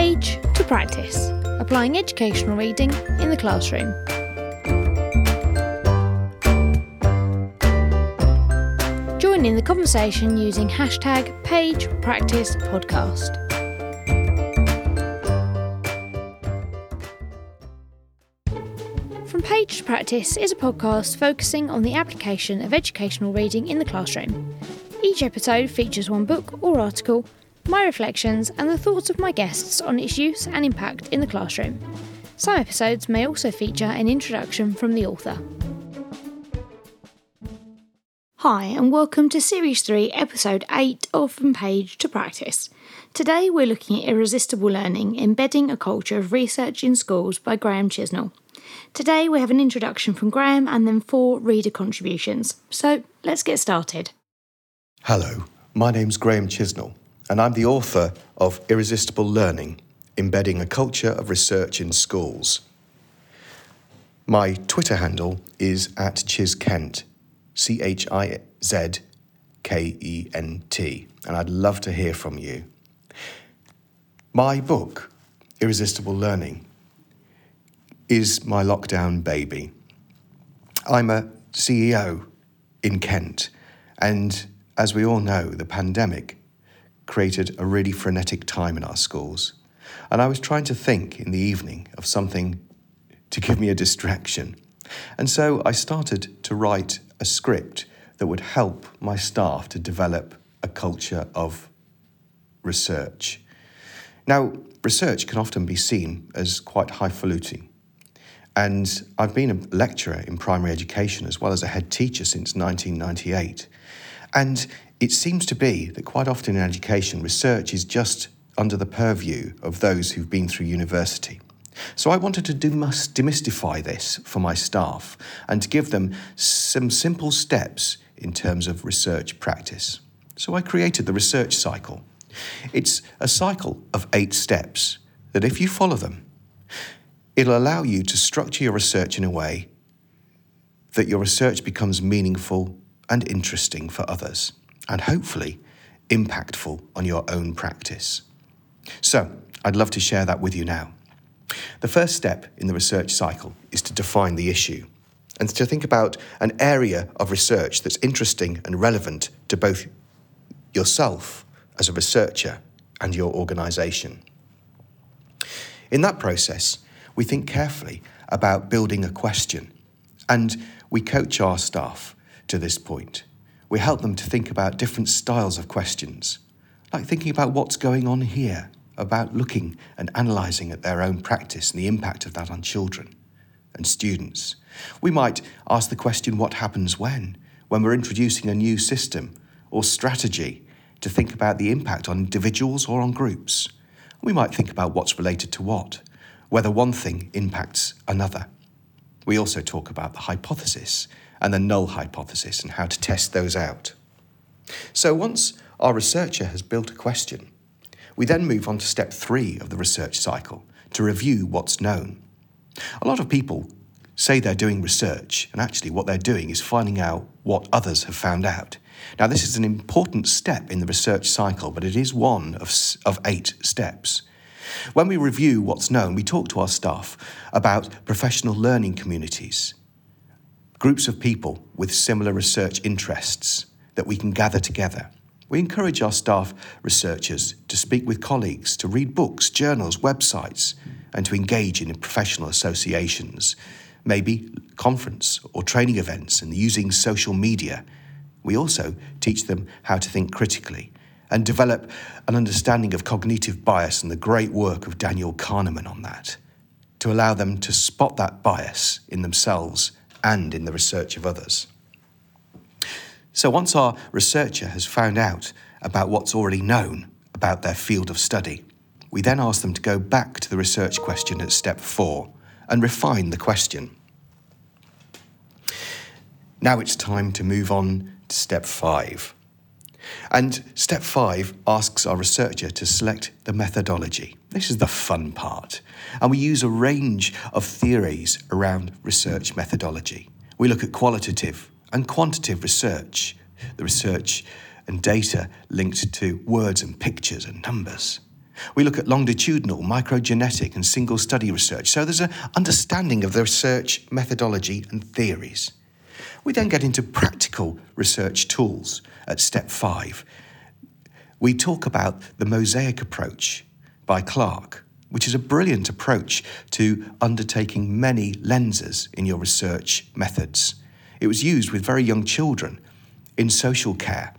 page to practice, applying educational reading in the classroom. Join in the conversation using hashtag page practice podcast. From Page to Practice is a podcast focusing on the application of educational reading in the classroom. Each episode features one book or article, my reflections, and the thoughts of my guests on its use and impact in the classroom. Some episodes may also feature an introduction from the author. Hi, and welcome to Series 3, Episode 8 of From Page to Practice. Today we're looking at Irresistible Learning Embedding a Culture of Research in Schools by Graham Chisnell. Today we have an introduction from Graham and then four reader contributions. So let's get started. Hello, my name's Graham Chisnell, and I'm the author of Irresistible Learning Embedding a Culture of Research in Schools. My Twitter handle is at ChizKent, C H I Z K E N T, and I'd love to hear from you. My book, Irresistible Learning, is my lockdown baby. I'm a CEO in Kent, and as we all know, the pandemic created a really frenetic time in our schools. And I was trying to think in the evening of something to give me a distraction. And so I started to write a script that would help my staff to develop a culture of research. Now, research can often be seen as quite highfalutin. And I've been a lecturer in primary education as well as a head teacher since 1998. And it seems to be that quite often in education, research is just under the purview of those who've been through university. So I wanted to demystify this for my staff and to give them some simple steps in terms of research practice. So I created the research cycle. It's a cycle of eight steps that, if you follow them, It'll allow you to structure your research in a way that your research becomes meaningful and interesting for others, and hopefully impactful on your own practice. So, I'd love to share that with you now. The first step in the research cycle is to define the issue and to think about an area of research that's interesting and relevant to both yourself as a researcher and your organisation. In that process, we think carefully about building a question. And we coach our staff to this point. We help them to think about different styles of questions, like thinking about what's going on here, about looking and analysing at their own practice and the impact of that on children and students. We might ask the question what happens when, when we're introducing a new system or strategy to think about the impact on individuals or on groups. We might think about what's related to what whether one thing impacts another. We also talk about the hypothesis and the null hypothesis and how to test those out. So once our researcher has built a question, we then move on to step three of the research cycle to review what's known. A lot of people say they're doing research, and actually, what they're doing is finding out what others have found out. Now, this is an important step in the research cycle, but it is one of, of eight steps. When we review what's known, we talk to our staff about professional learning communities, groups of people with similar research interests that we can gather together. We encourage our staff researchers to speak with colleagues, to read books, journals, websites, and to engage in professional associations, maybe conference or training events, and using social media. We also teach them how to think critically and develop an understanding of cognitive bias and the great work of Daniel Kahneman on that, to allow them to spot that bias in themselves and in the research of others. So, once our researcher has found out about what's already known about their field of study, we then ask them to go back to the research question at step four and refine the question. Now it's time to move on to step five and step five asks our researcher to select the methodology. This is the fun part. And we use a range of theories around research methodology. We look at qualitative and quantitative research, the research and data linked to words and pictures and numbers. We look at longitudinal, microgenetic, and single study research, so there's an understanding of the research methodology and theories. We then get into practical research tools at step five. We talk about the mosaic approach by Clark, which is a brilliant approach to undertaking many lenses in your research methods. It was used with very young children in social care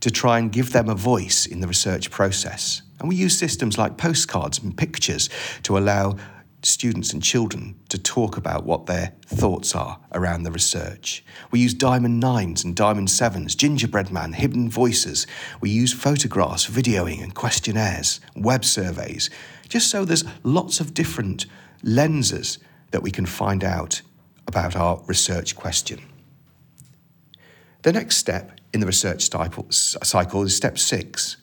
to try and give them a voice in the research process. And we use systems like postcards and pictures to allow students and children to talk about what their thoughts are around the research. We use diamond nines and diamond sevens, gingerbread man, hidden voices. We use photographs, videoing, and questionnaires, web surveys, just so there's lots of different lenses that we can find out about our research question. The next step in the research cycle is step six,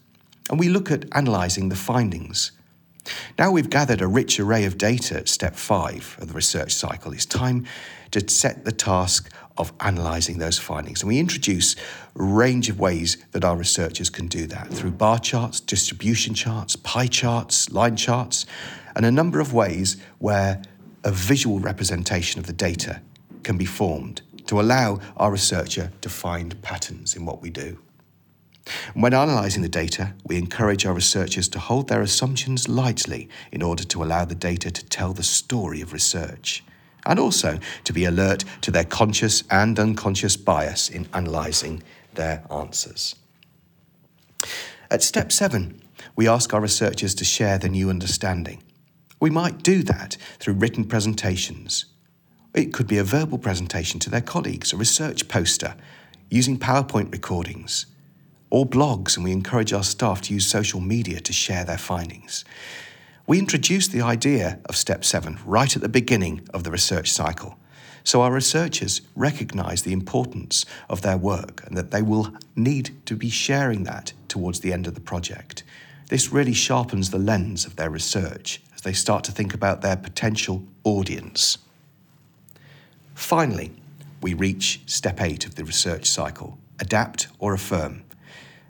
and we look at analysing the findings. Now we've gathered a rich array of data at step five of the research cycle, it's time to set the task of analysing those findings. And we introduce a range of ways that our researchers can do that through bar charts, distribution charts, pie charts, line charts, and a number of ways where a visual representation of the data can be formed to allow our researcher to find patterns in what we do. When analysing the data, we encourage our researchers to hold their assumptions lightly in order to allow the data to tell the story of research, and also to be alert to their conscious and unconscious bias in analysing their answers. At step seven, we ask our researchers to share the new understanding. We might do that through written presentations. It could be a verbal presentation to their colleagues, a research poster, using PowerPoint recordings or blogs, and we encourage our staff to use social media to share their findings. We introduced the idea of Step 7 right at the beginning of the research cycle, so our researchers recognise the importance of their work and that they will need to be sharing that towards the end of the project. This really sharpens the lens of their research as they start to think about their potential audience. Finally, we reach step eight of the research cycle adapt or affirm.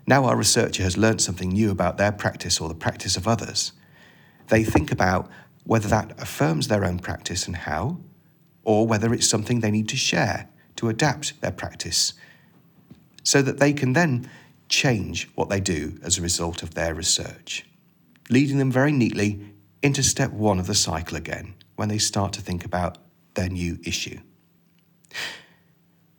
Now our researcher has learned something new about their practice or the practice of others. They think about whether that affirms their own practice and how, or whether it's something they need to share to adapt their practice so that they can then change what they do as a result of their research, leading them very neatly into step one of the cycle again when they start to think about their new issue.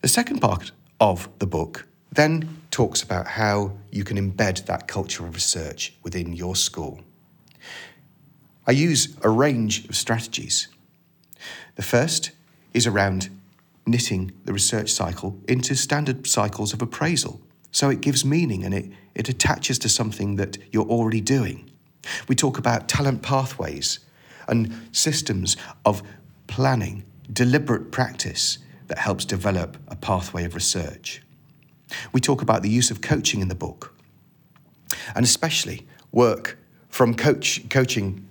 The second part of the book then talks about how you can embed that culture of research within your school. I use a range of strategies. The first is around knitting the research cycle into standard cycles of appraisal. So it gives meaning and it, it attaches to something that you're already doing. We talk about talent pathways and systems of planning, deliberate practice that helps develop a pathway of research. We talk about the use of coaching in the book, and especially work from coach, coaching,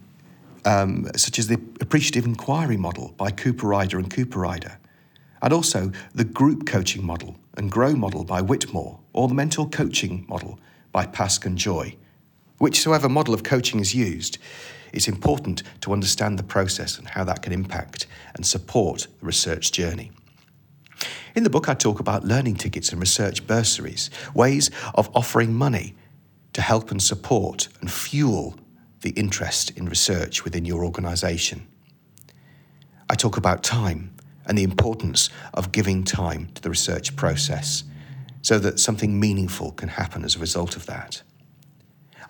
um, such as the appreciative inquiry model by Cooperrider and Cooperrider, and also the group coaching model and Grow model by Whitmore, or the mentor coaching model by Pask and Joy. Whichsoever model of coaching is used, it's important to understand the process and how that can impact and support the research journey. In the book, I talk about learning tickets and research bursaries, ways of offering money to help and support and fuel the interest in research within your organisation. I talk about time and the importance of giving time to the research process so that something meaningful can happen as a result of that.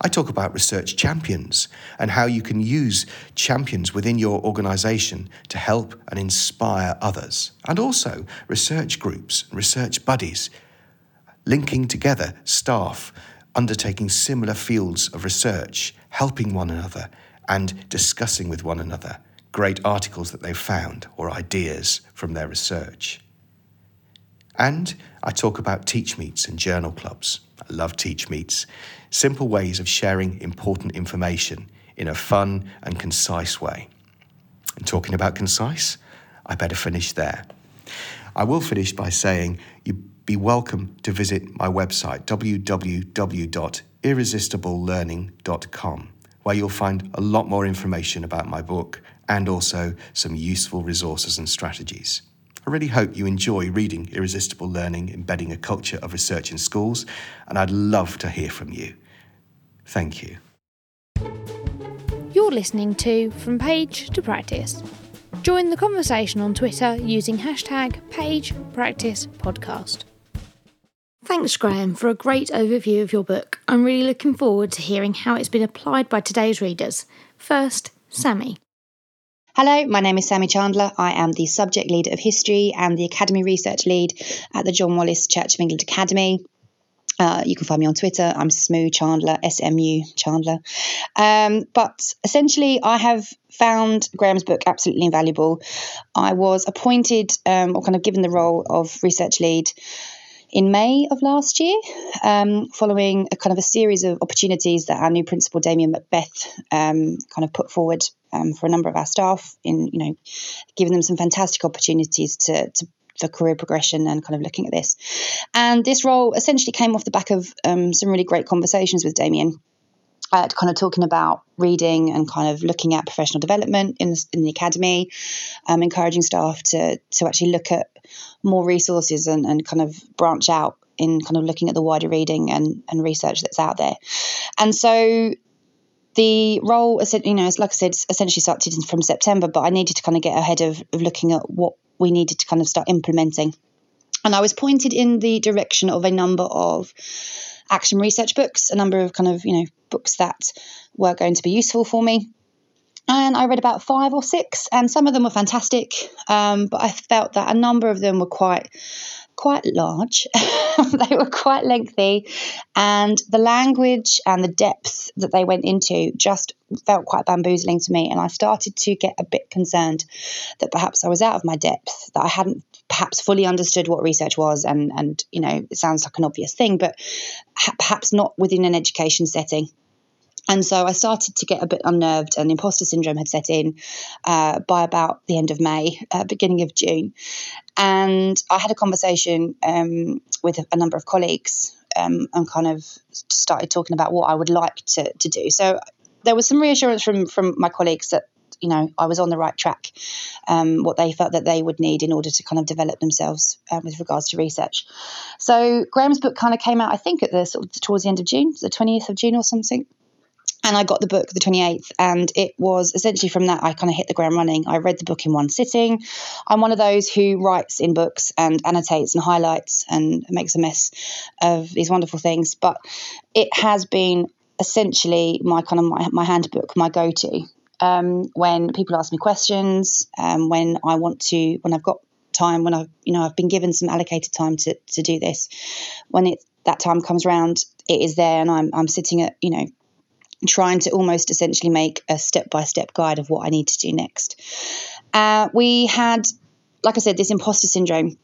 I talk about research champions and how you can use champions within your organization to help and inspire others, and also research groups, research buddies, linking together staff undertaking similar fields of research, helping one another, and discussing with one another great articles that they've found or ideas from their research. And I talk about teach meets and journal clubs. I love teach meets. Simple ways of sharing important information in a fun and concise way. And talking about concise, I better finish there. I will finish by saying you'd be welcome to visit my website, www.irresistiblelearning.com, where you'll find a lot more information about my book and also some useful resources and strategies. I really hope you enjoy reading Irresistible Learning Embedding a Culture of Research in Schools, and I'd love to hear from you. Thank you. You're listening to From Page to Practice. Join the conversation on Twitter using hashtag PagePracticePodcast. Thanks, Graham, for a great overview of your book. I'm really looking forward to hearing how it's been applied by today's readers. First, Sammy. Hello, my name is Sammy Chandler. I am the subject lead of history and the academy research lead at the John Wallis Church of England Academy. Uh, you can find me on Twitter. I'm Smu Chandler, SMU Chandler. Um, but essentially, I have found Graham's book absolutely invaluable. I was appointed um, or kind of given the role of research lead in May of last year, um, following a kind of a series of opportunities that our new principal Damien Macbeth um, kind of put forward um, for a number of our staff in you know giving them some fantastic opportunities to, to for career progression and kind of looking at this. And this role essentially came off the back of um, some really great conversations with Damien. Uh, kind of talking about reading and kind of looking at professional development in the, in the academy, um, encouraging staff to to actually look at more resources and, and kind of branch out in kind of looking at the wider reading and, and research that's out there. And so the role, you know, like I said, essentially started from September, but I needed to kind of get ahead of, of looking at what we needed to kind of start implementing. And I was pointed in the direction of a number of action research books, a number of kind of, you know, books that were going to be useful for me and I read about five or six, and some of them were fantastic, um, but I felt that a number of them were quite quite large. they were quite lengthy, and the language and the depth that they went into just felt quite bamboozling to me. And I started to get a bit concerned that perhaps I was out of my depth, that I hadn't perhaps fully understood what research was. And, and you know, it sounds like an obvious thing, but perhaps not within an education setting. And so I started to get a bit unnerved, and imposter syndrome had set in uh, by about the end of May, uh, beginning of June. And I had a conversation um, with a, number of colleagues um, and kind of started talking about what I would like to, to do. So there was some reassurance from, from my colleagues that you know I was on the right track, um, what they felt that they would need in order to kind of develop themselves uh, with regards to research. So Graham's book kind of came out, I think, at the sort of towards the end of June, the twentieth of June or something and I got the book the 28th, and it was essentially from that I kind of hit the ground running. I read the book in one sitting. I'm one of those who writes in books and annotates and highlights and makes a mess of these wonderful things, but it has been essentially my kind of my, my handbook, my go to. Um, when people ask me questions, um, when I want to, when I've got time, when I've you know I've been given some allocated time to to do this, when it that time comes around, it is there, and I'm I'm sitting at you know trying to almost essentially make a step by step guide of what I need to do next. Uh, we had, like I said, this imposter syndrome.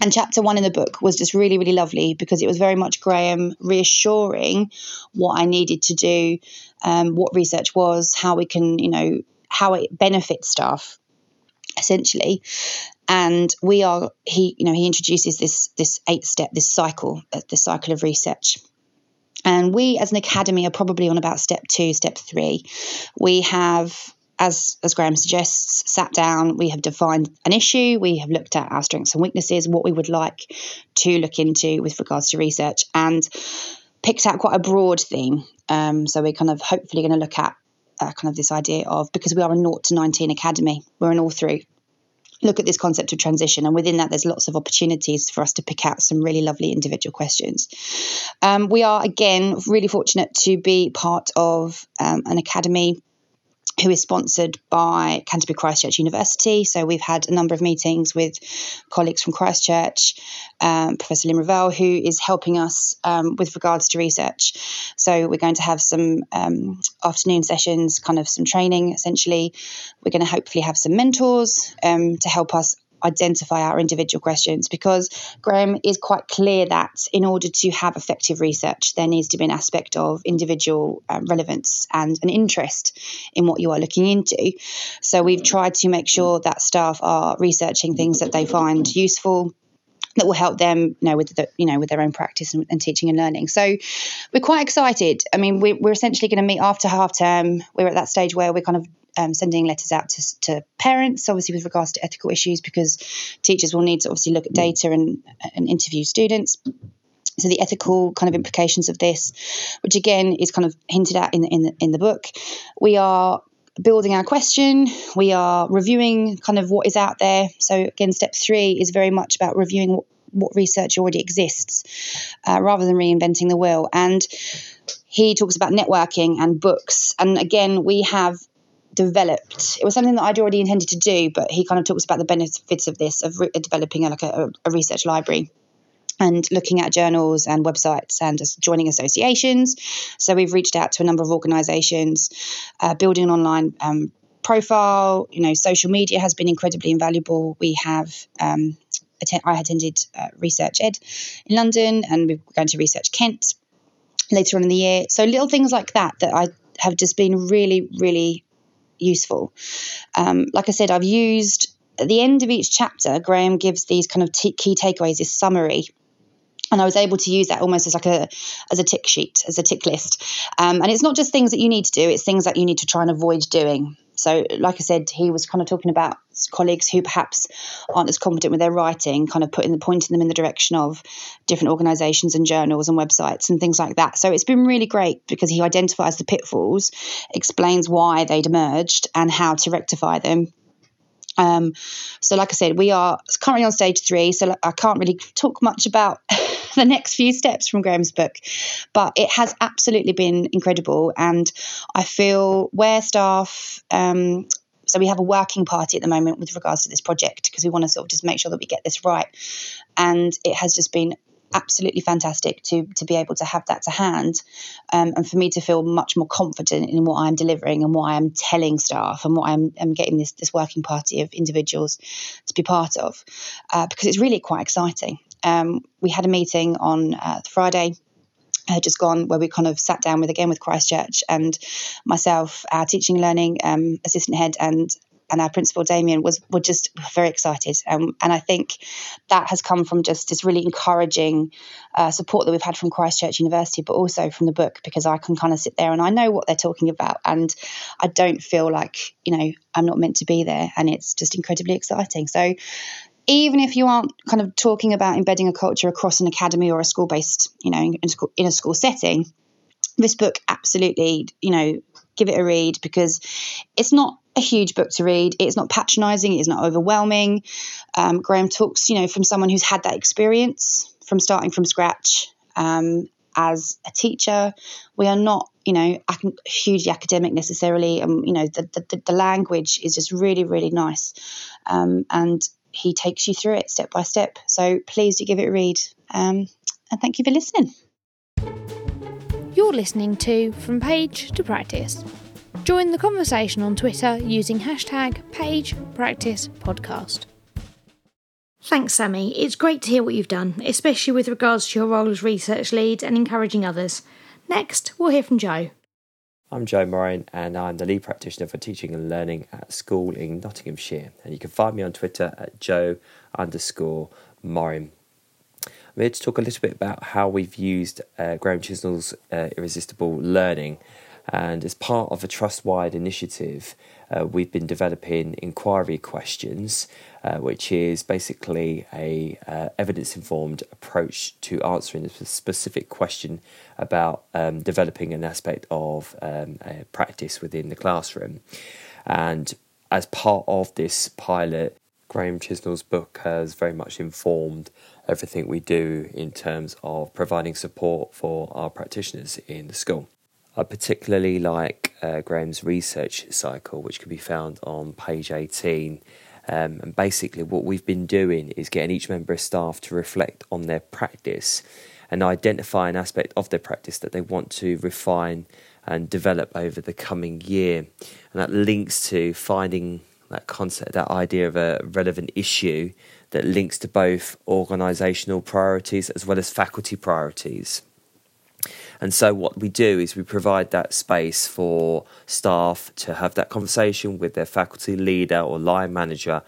And chapter one in the book was just really, really lovely because it was very much Graham reassuring what I needed to do, um, what research was, how we can, you know, how it benefits staff essentially and we are he you know he introduces this this eight step this cycle uh, this cycle of research and we as an academy are probably on about step two, step three. We have as as Graham suggests, sat down, we have defined an issue, we have looked at our strengths and weaknesses, what we would like to look into with regards to research, and picked out quite a broad theme. Um, so we're kind of hopefully going to look at uh, kind of this idea of because we are a 0 to 19 academy, we're an all through look at this concept of transition. And within that, there's lots of opportunities for us to pick out some really lovely individual questions. Um, we are, again, really fortunate to be part of um, an academy who is sponsored by Canterbury Christ Church University. So we've had a number of meetings with colleagues from Christ Church, um, Professor Lynn Revell, who is helping us um, with regards to research. So we're going to have some um, afternoon sessions, kind of some training essentially. We're going to hopefully have some mentors um, to help us identify our individual questions because Graham is quite clear that in order to have effective research, there needs to be an aspect of individual um, relevance and an interest in what you are looking into. So we've tried to make sure that staff are researching things that they find useful that will help them you know with the, you know with their own practice and, and teaching and learning. So we're quite excited. I mean we, we're essentially going to meet after half term. We're at that stage where we're kind of um, sending letters out to, to parents obviously with regards to ethical issues because teachers will need to obviously look at data and, and interview students so the ethical kind of implications of this, which again is kind of hinted at in in the, in the book, we are building our question. We are reviewing kind of what is out there. So, again, step three is very much about reviewing what, what research already exists uh, rather than reinventing the wheel. And he talks about networking and books. And again, we have developed it was something that i'd already intended to do but he kind of talks about the benefits of this of re- developing a, like a, a research library and looking at journals and websites and joining associations. So we've reached out to a number of organisations, uh, building an online um, profile. You know, social media has been incredibly invaluable. We have. Um, I attended uh, ResearchED in London, and we're going to Research Kent later on in the year. So little things like that that I have just been really, really useful. Um, like I said, I've used at the end of each chapter, Graham gives these kind of t- key takeaways, this summary and I was able to use that almost as like a as a tick sheet, as a tick list. Um, and it's not just things that you need to do; it's things that you need to try and avoid doing. So, like I said, he was kind of talking about colleagues who perhaps aren't as confident with their writing, kind of putting the pointing them in the direction of different organisations and journals and websites and things like that. So it's been really great because he identifies the pitfalls, explains why they'd emerged and how to rectify them, um, so, like I said, we are currently on stage three, so I can't really talk much about the next few steps from Graham's book, but it has absolutely been incredible. And I feel where staff, um, so we have a working party at the moment with regards to this project because we want to sort of just make sure that we get this right. And it has just been absolutely fantastic to to be able to have that to hand, um, and for me to feel much more confident in what I'm delivering and what I'm telling staff and what I'm, I'm getting this this working party of individuals to be part of, uh, because it's really quite exciting. Um, we had a meeting on uh, Friday had just gone where we kind of sat down with again with Christ Church and myself, our teaching and learning um, assistant head, and and our principal Damien was were just very excited, um, and I think that has come from just this really encouraging uh, support that we've had from Christ Church University, but also from the book because I can kind of sit there and I know what they're talking about, and I don't feel like you know I'm not meant to be there, and it's just incredibly exciting. So even if you aren't kind of talking about embedding a culture across an academy or a school based, you know, in, in a school setting, this book absolutely, you know, give it a read because it's not a huge book to read. It's not patronizing, it's not overwhelming. Um, Graham talks, you know, from someone who's had that experience from starting from scratch um, as a teacher. We are not, you know, ac- hugely academic necessarily. And, um, you know, the, the, the, language is just really, really nice. Um, and he takes you through it step by step. So please do give it a read. Um, and thank you for listening. You're listening to From Page to Practice. Join the conversation on Twitter using hashtag PagePracticePodcast. Thanks, Sammy. It's great to hear what you've done, especially with regards to your role as research lead and encouraging others. Next, we'll hear from Joe. I'm Joe Moran, and I'm the lead practitioner for teaching and learning at school in Nottinghamshire. And you can find me on Twitter at Joe underscore Moran. I'm here to talk a little bit about how we've used uh, Graham Chisnell's uh, Irresistible Learning. And as part of a trust wide initiative, uh, we've been developing inquiry questions, uh, which is basically a uh, evidence informed approach to answering a specific question about um, developing an aspect of um, practice within the classroom. And as part of this pilot, Graham Chisnell's book has very much informed everything we do in terms of providing support for our practitioners in the school. I particularly like uh, Graham's research cycle, which can be found on page 18. Um, and basically, what we've been doing is getting each member of staff to reflect on their practice and identify an aspect of their practice that they want to refine and develop over the coming year. And that links to finding that concept, that idea of a relevant issue that links to both organisational priorities as well as faculty priorities. And so, what we do is we provide that space for staff to have that conversation with their faculty leader or line manager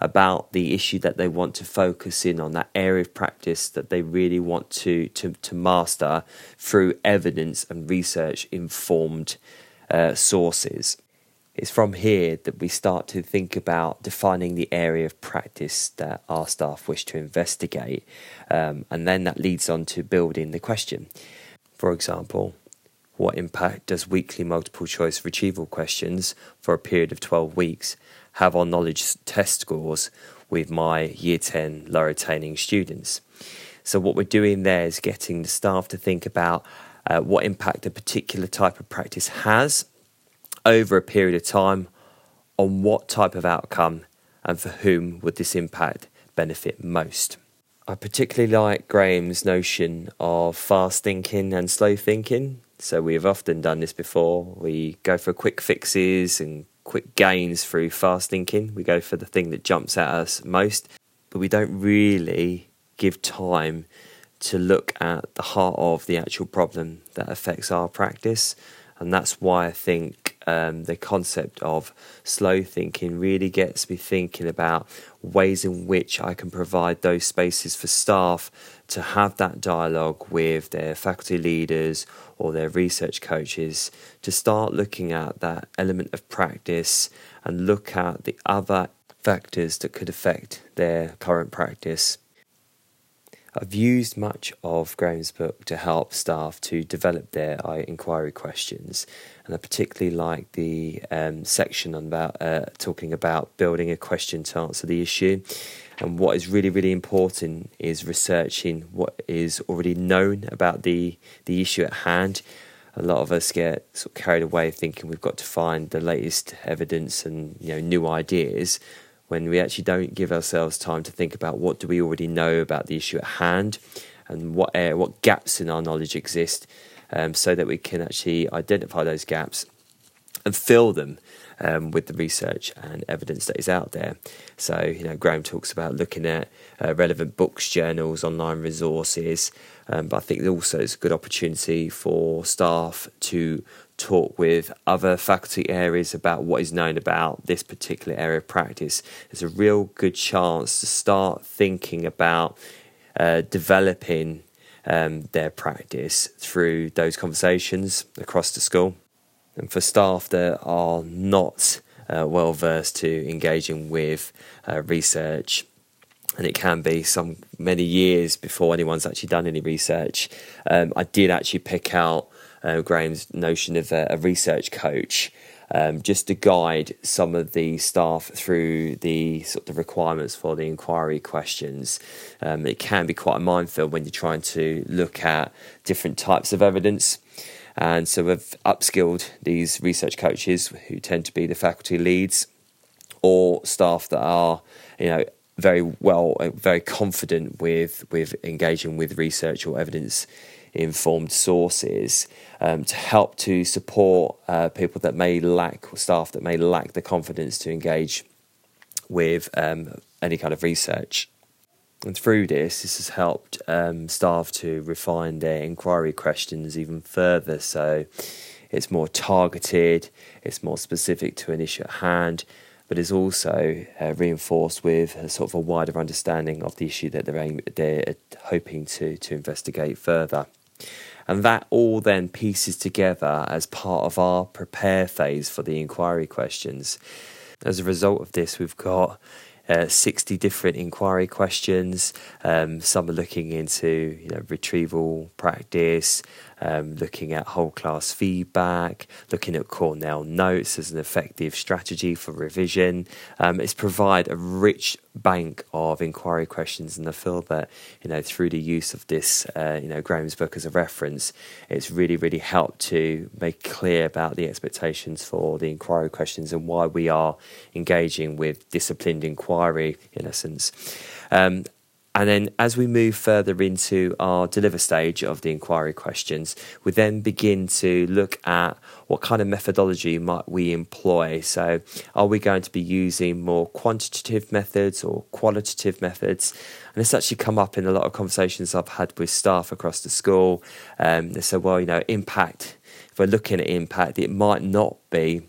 about the issue that they want to focus in on, that area of practice that they really want to, to, to master through evidence and research informed uh, sources. It's from here that we start to think about defining the area of practice that our staff wish to investigate, um, and then that leads on to building the question. For example, what impact does weekly multiple choice retrieval questions for a period of 12 weeks have on knowledge test scores with my year 10 lower attaining students? So, what we're doing there is getting the staff to think about uh, what impact a particular type of practice has over a period of time on what type of outcome and for whom would this impact benefit most. I particularly like Graham's notion of fast thinking and slow thinking. So we have often done this before. We go for quick fixes and quick gains through fast thinking. We go for the thing that jumps at us most, but we don't really give time to look at the heart of the actual problem that affects our practice. And that's why I think um, the concept of slow thinking really gets me thinking about ways in which I can provide those spaces for staff to have that dialogue with their faculty leaders or their research coaches to start looking at that element of practice and look at the other factors that could affect their current practice I've used much of Graham's book to help staff to develop their inquiry questions, and I particularly like the um, section about uh, talking about building a question to answer the issue. And what is really, really important is researching what is already known about the the issue at hand. A lot of us get sort of carried away thinking we've got to find the latest evidence and you know new ideas when we actually don't give ourselves time to think about what do we already know about the issue at hand and what uh, what gaps in our knowledge exist um, so that we can actually identify those gaps and fill them um, with the research and evidence that is out there. So, you know, Graham talks about looking at uh, relevant books, journals, online resources, um, but I think also it's a good opportunity for staff to talk with other faculty areas about what is known about this particular area of practice. There's a real good chance to start thinking about uh, developing um, their practice through those conversations across the school. And for staff that are not uh, well versed to engaging with uh, research, and it can be some many years before anyone's actually done any research. Um, I did actually pick out uh, Graham's notion of a, a research coach. Um, just to guide some of the staff through the sort of requirements for the inquiry questions. Um, it can be quite a minefield when you're trying to look at different types of evidence. And so we've upskilled these research coaches who tend to be the faculty leads or staff that are, you know, very well, very confident with with engaging with research or evidence informed sources um, to help to support uh, people that may lack staff that may lack the confidence to engage with um, any kind of research. And through this, this has helped um, staff to refine their inquiry questions even further. So it's more targeted, it's more specific to an issue at hand, but is also uh, reinforced with a sort of a wider understanding of the issue that they're, aim- they're hoping to, to investigate further. And that all then pieces together as part of our prepare phase for the inquiry questions. As a result of this, we've got uh, 60 different inquiry questions. Um, some are looking into you know, retrieval practice, um, looking at whole class feedback, looking at Cornell notes as an effective strategy for revision. Um, it's provide a rich bank of inquiry questions, and I feel that you know through the use of this, uh, you know Graham's book as a reference, it's really really helped to make clear about the expectations for the inquiry questions and why we are engaging with disciplined inquiry in essence. Um, and then as we move further into our deliver stage of the inquiry questions, we then begin to look at what kind of methodology might we employ. So are we going to be using more quantitative methods or qualitative methods? And it's actually come up in a lot of conversations I've had with staff across the school. Um, they said, well, you know, impact, if we're looking at impact, it might not be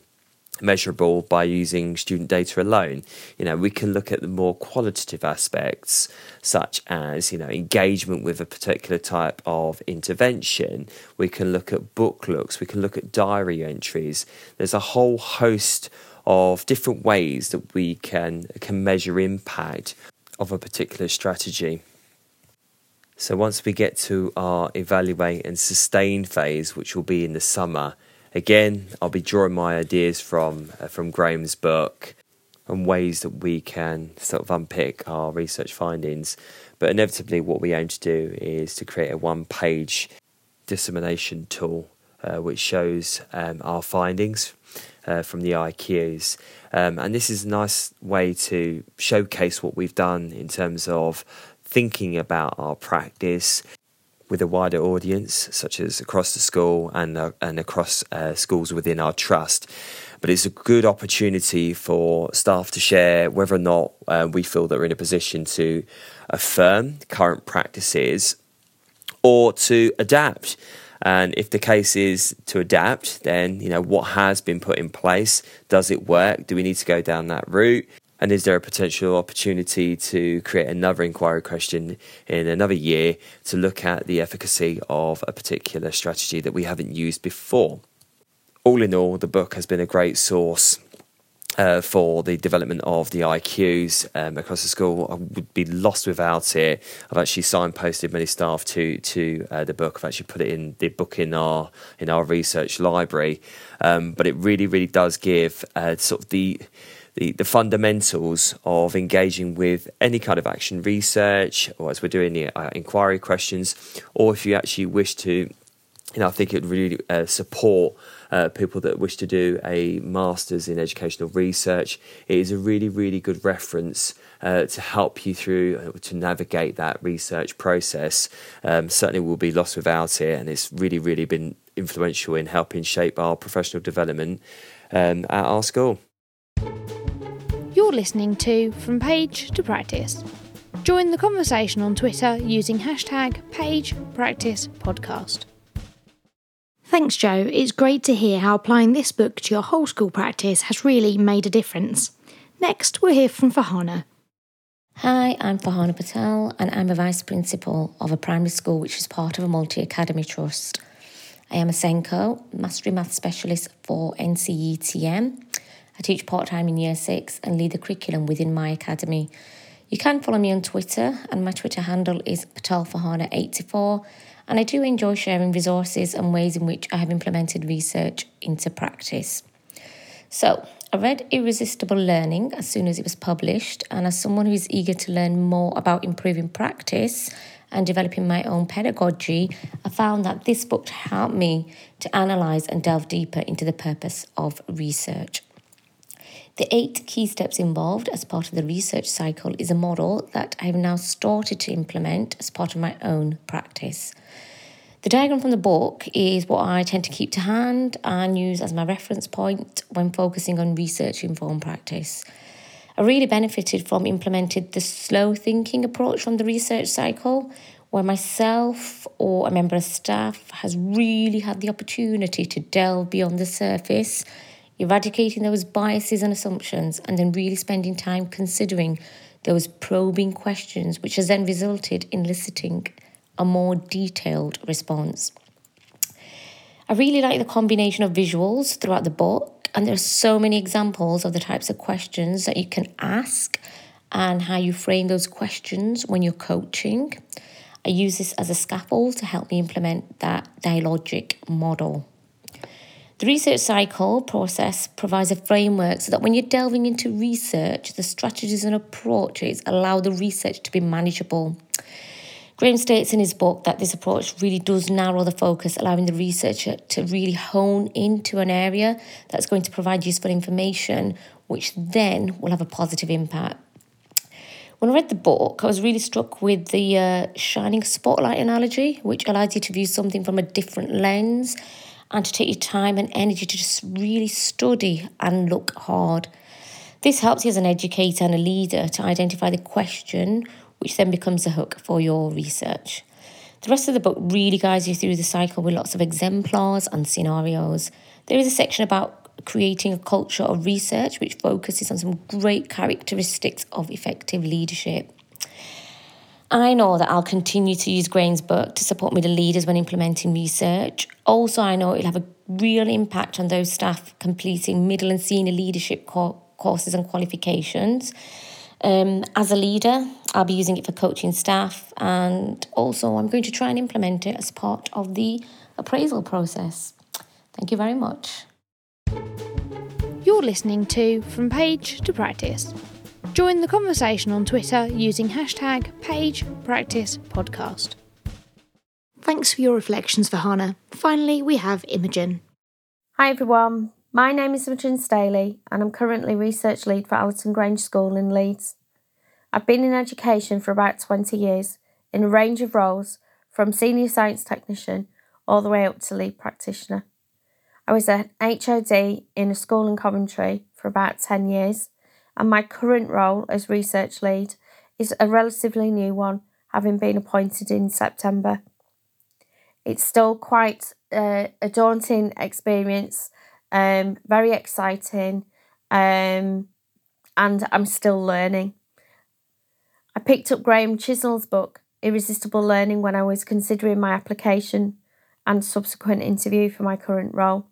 measurable by using student data alone. You know, we can look at the more qualitative aspects, such as, you know, engagement with a particular type of intervention. We can look at book looks, we can look at diary entries. There's a whole host of different ways that we can can measure impact of a particular strategy. So once we get to our evaluate and sustain phase, which will be in the summer, Again, I'll be drawing my ideas from uh, from Graham's book and ways that we can sort of unpick our research findings. But inevitably, what we aim to do is to create a one-page dissemination tool uh, which shows um, our findings uh, from the IQs. Um, and this is a nice way to showcase what we've done in terms of thinking about our practice, with a wider audience, such as across the school and uh, and across uh, schools within our trust. But it's a good opportunity for staff to share whether or not uh, we feel that we're in a position to affirm current practices or to adapt. And if the case is to adapt, then you know what has been put in place. Does it work? Do we need to go down that route? And is there a potential opportunity to create another inquiry question in another year to look at the efficacy of a particular strategy that we haven't used before? All in all, the book has been a great source uh, for the development of the IQs um, across the school. I would be lost without it. I've actually signposted many staff to to uh, the book. I've actually put it in the book in our in our research library. Um, but it really, really does give uh, sort of the the, the fundamentals of engaging with any kind of action research, or as we're doing the uh, inquiry questions, or if you actually wish to, you know, I think it would really uh, support uh, people that wish to do a master's in educational research. It is a really, really good reference uh, to help you through uh, to navigate that research process. Um, certainly, will be lost without it, and it's really, really been influential in helping shape our professional development um, at our school. You're listening to From Page to Practice. Join the conversation on Twitter using hashtag PagePracticePodcast. Thanks, Joe. It's great to hear how applying this book to your whole school practice has really made a difference. Next, we'll hear from Fahana. Hi, I'm Fahana Patel, and I'm a vice principal of a primary school which is part of a multi academy trust. I am a SENCO, Mastery Math Specialist for NCETM I teach part time in year six and lead the curriculum within my academy. You can follow me on Twitter, and my Twitter handle is patelfahana84. And I do enjoy sharing resources and ways in which I have implemented research into practice. So, I read Irresistible Learning as soon as it was published, and as someone who is eager to learn more about improving practice and developing my own pedagogy, I found that this book helped me to analyse and delve deeper into the purpose of research. The eight key steps involved as part of the research cycle is a model that I have now started to implement as part of my own practice. The diagram from the book is what I tend to keep to hand and use as my reference point when focusing on research informed practice. I really benefited from implementing the slow thinking approach from the research cycle, where myself or a member of staff has really had the opportunity to delve beyond the surface eradicating those biases and assumptions, and then really spending time considering those probing questions, which has then resulted in eliciting a more detailed response. I really like the combination of visuals throughout the book, and there are so many examples of the types of questions that you can ask and how you frame those questions when you're coaching. I use this as a scaffold to help me implement that dialogic model. The research cycle process provides a framework so that when you're delving into research, the strategies and approaches allow the research to be manageable. Graham states in his book that this approach really does narrow the focus, allowing the researcher to really hone into an area that's going to provide useful information, which then will have a positive impact. When I read the book, I was really struck with the uh, shining spotlight analogy, which allows you to view something from a different lens and to take your time and energy to just really study and look hard. This helps you as an educator and a leader to identify the question, which then becomes a hook for your research. The rest of the book really guides you through the cycle with lots of exemplars and scenarios. There is a section about creating a culture of research which focuses on some great characteristics of effective leadership. I know that I'll continue to use Graham's book to support middle leaders when implementing research. Also, I know it'll have a real impact on those staff completing middle and senior leadership co- courses and qualifications. Um, as a leader, I'll be using it for coaching staff, and also I'm going to try and implement it as part of the appraisal process. Thank you very much. You're listening to From Page to Practice. Join the conversation on Twitter using hashtag PagePracticePodcast. Thanks for your reflections, Vahana. Finally, we have Imogen. Hi everyone, my name is Imogen Staley and I'm currently Research Lead for Allerton Grange School in Leeds. I've been in education for about 20 years in a range of roles from Senior Science Technician all the way up to Lead Practitioner. I was an HOD in a school in Coventry for about 10 years and my current role as Research Lead is a relatively new one, having been appointed in September. It's still quite uh, a daunting experience um, very exciting, um, and I'm still learning. I picked up Graham Chisnell's book, Irresistible Learning, when I was considering my application and subsequent interview for my current role.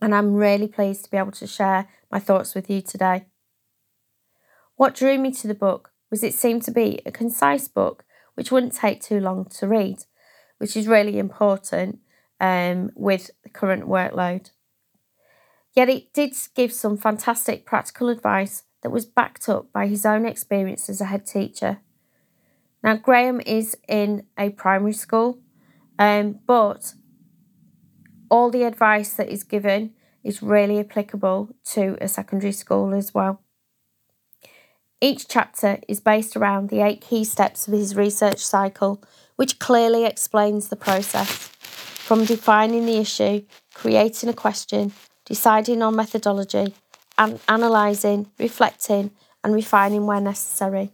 And I'm really pleased to be able to share my thoughts with you today. What drew me to the book was it seemed to be a concise book which wouldn't take too long to read, which is really important um, with the current workload. Yet it did give some fantastic practical advice that was backed up by his own experience as a head teacher. Now, Graham is in a primary school, um, but all the advice that is given is really applicable to a secondary school as well. Each chapter is based around the eight key steps of his research cycle, which clearly explains the process from defining the issue, creating a question, deciding on methodology, and analysing, reflecting, and refining where necessary.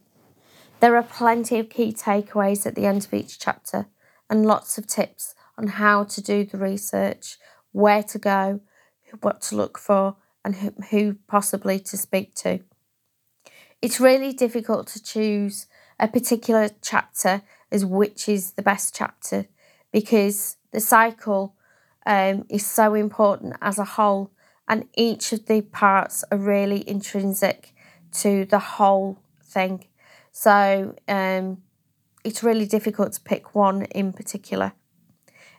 There are plenty of key takeaways at the end of each chapter and lots of tips on how to do the research, where to go, what to look for, and who possibly to speak to. It's really difficult to choose a particular chapter as which is the best chapter because the cycle um, is so important as a whole, and each of the parts are really intrinsic to the whole thing. So um, it's really difficult to pick one in particular.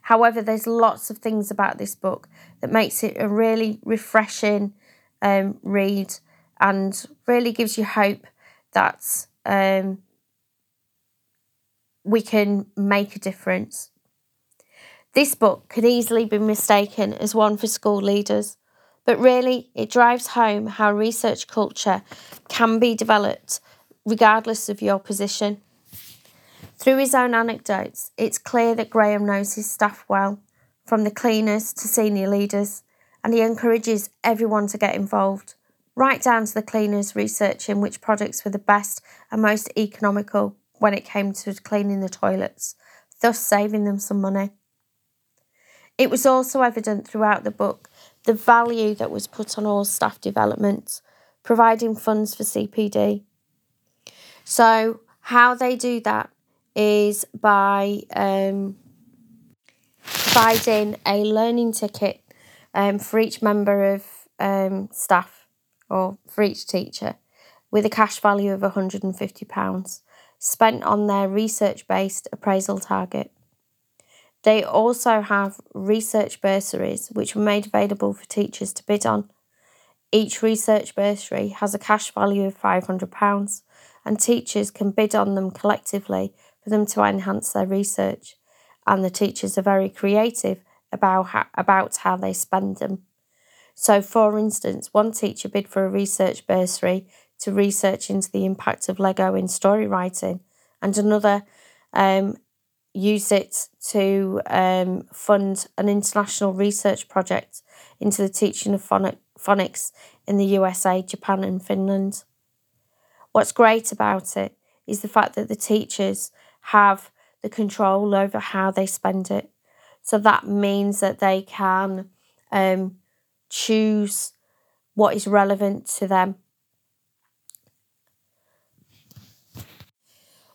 However, there's lots of things about this book that makes it a really refreshing um, read and really gives you hope that um, we can make a difference. This book could easily be mistaken as one for school leaders, but really it drives home how research culture can be developed regardless of your position. Through his own anecdotes, it's clear that Graham knows his staff well, from the cleaners to senior leaders, and he encourages everyone to get involved, right down to the cleaners researching which products were the best and most economical when it came to cleaning the toilets, thus saving them some money. It was also evident throughout the book the value that was put on all staff development, providing funds for CPD. So, how they do that is by um, providing a learning ticket um, for each member of um, staff or for each teacher with a cash value of £150 spent on their research based appraisal target. They also have research bursaries, which were made available for teachers to bid on. Each research bursary has a cash value of £500, and teachers can bid on them collectively for them to enhance their research. And the teachers are very creative about how, about how they spend them. So, for instance, one teacher bid for a research bursary to research into the impact of Lego in story writing, and another um, use it to um, fund an international research project into the teaching of phonic- phonics in the USA, Japan, and Finland. What's great about it is the fact that the teachers have the control over how they spend it. So that means that they can um, choose what is relevant to them.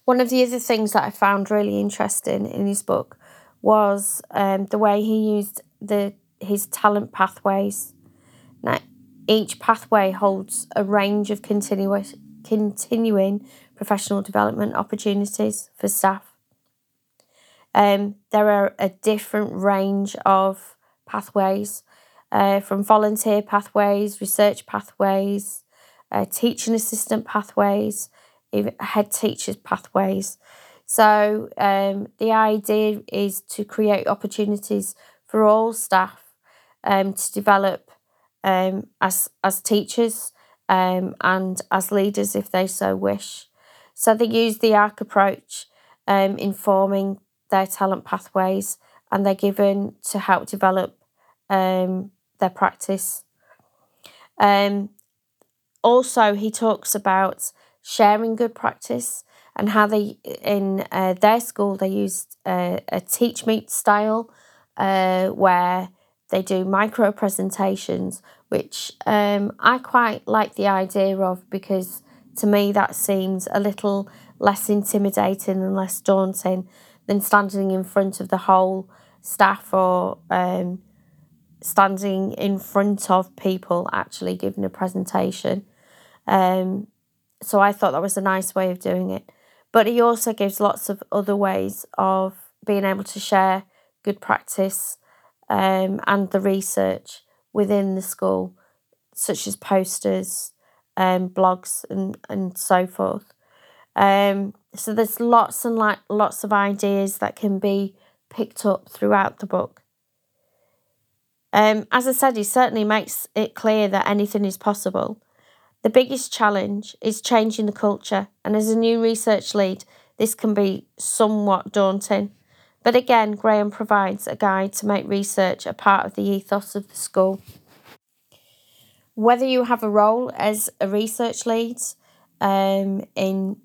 One of the other things that I found really interesting in his book was um, the way he used the his talent pathways. Now, each pathway holds a range of continuous, continuing professional development opportunities for staff. Um, there are a different range of pathways uh, from volunteer pathways, research pathways, uh, teaching assistant pathways, head teachers pathways. So um, the idea is to create opportunities for all staff um, to develop um, as as teachers um, and as leaders if they so wish. So they use the ARC approach um, in forming their talent pathways and they're given to help develop um, their practice. Um, also, he talks about sharing good practice and how they in uh, their school they used uh, a teach meet style uh, where they do micro presentations, which um, I quite like the idea of because to me that seems a little less intimidating and less daunting than standing in front of the whole staff or um, standing in front of people actually giving a presentation. Um, so I thought that was a nice way of doing it. But he also gives lots of other ways of being able to share good practice um, and the research within the school, such as posters, um, blogs, and, and so forth. Um, so there's lots and like lots of ideas that can be picked up throughout the book. Um, as I said, he certainly makes it clear that anything is possible. The biggest challenge is changing the culture, and as a new research lead, this can be somewhat daunting. But again, Graham provides a guide to make research a part of the ethos of the school. Whether you have a role as a research lead um, in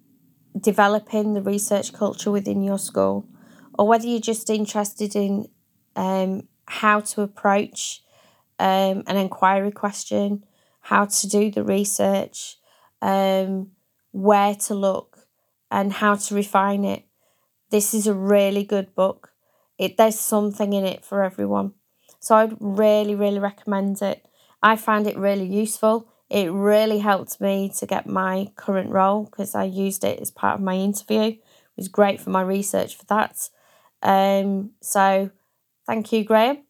developing the research culture within your school, or whether you're just interested in um, how to approach um, an inquiry question, how to do the research, um, where to look, and how to refine it. This is a really good book. It there's something in it for everyone. So I'd really, really recommend it. I found it really useful. It really helped me to get my current role because I used it as part of my interview. It was great for my research for that. Um, so thank you, Graham.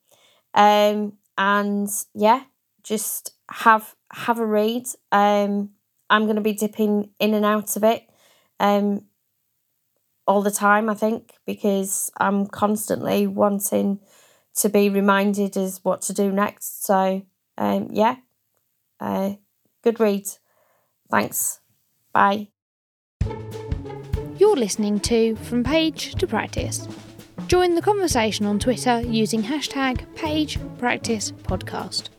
Um, and yeah, just have have a read. Um, I'm going to be dipping in and out of it. Um, all the time, I think, because I'm constantly wanting to be reminded as what to do next. So, um, yeah, uh, good read. Thanks. Bye. You're listening to From Page to Practice. Join the conversation on Twitter using hashtag PagePracticePodcast.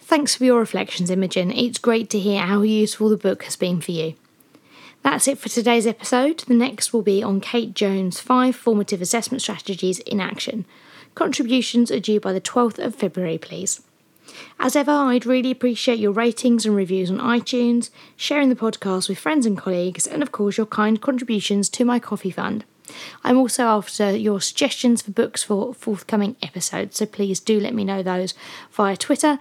Thanks for your reflections, Imogen. It's great to hear how useful the book has been for you. That's it for today's episode. The next will be on Kate Jones' five formative assessment strategies in action. Contributions are due by the 12th of February, please. As ever, I'd really appreciate your ratings and reviews on iTunes, sharing the podcast with friends and colleagues, and of course, your kind contributions to my coffee fund. I'm also after your suggestions for books for forthcoming episodes, so please do let me know those via Twitter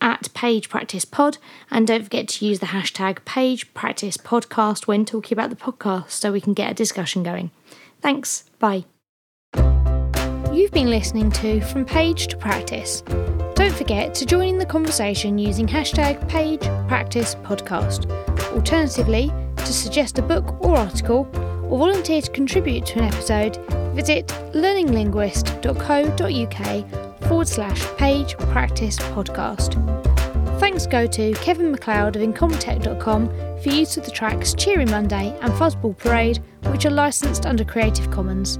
at Page Practice Pod, and don't forget to use the hashtag Page Practice Podcast when talking about the podcast so we can get a discussion going. Thanks, bye. You've been listening to From Page to Practice. Don't forget to join in the conversation using hashtag Page Practice Podcast. Alternatively, to suggest a book or article, or volunteer to contribute to an episode, visit learninglinguist.co.uk forward slash page practice podcast. Thanks go to Kevin MacLeod of Incompetech.com for use of the tracks Cheery Monday and Fuzzball Parade, which are licensed under Creative Commons.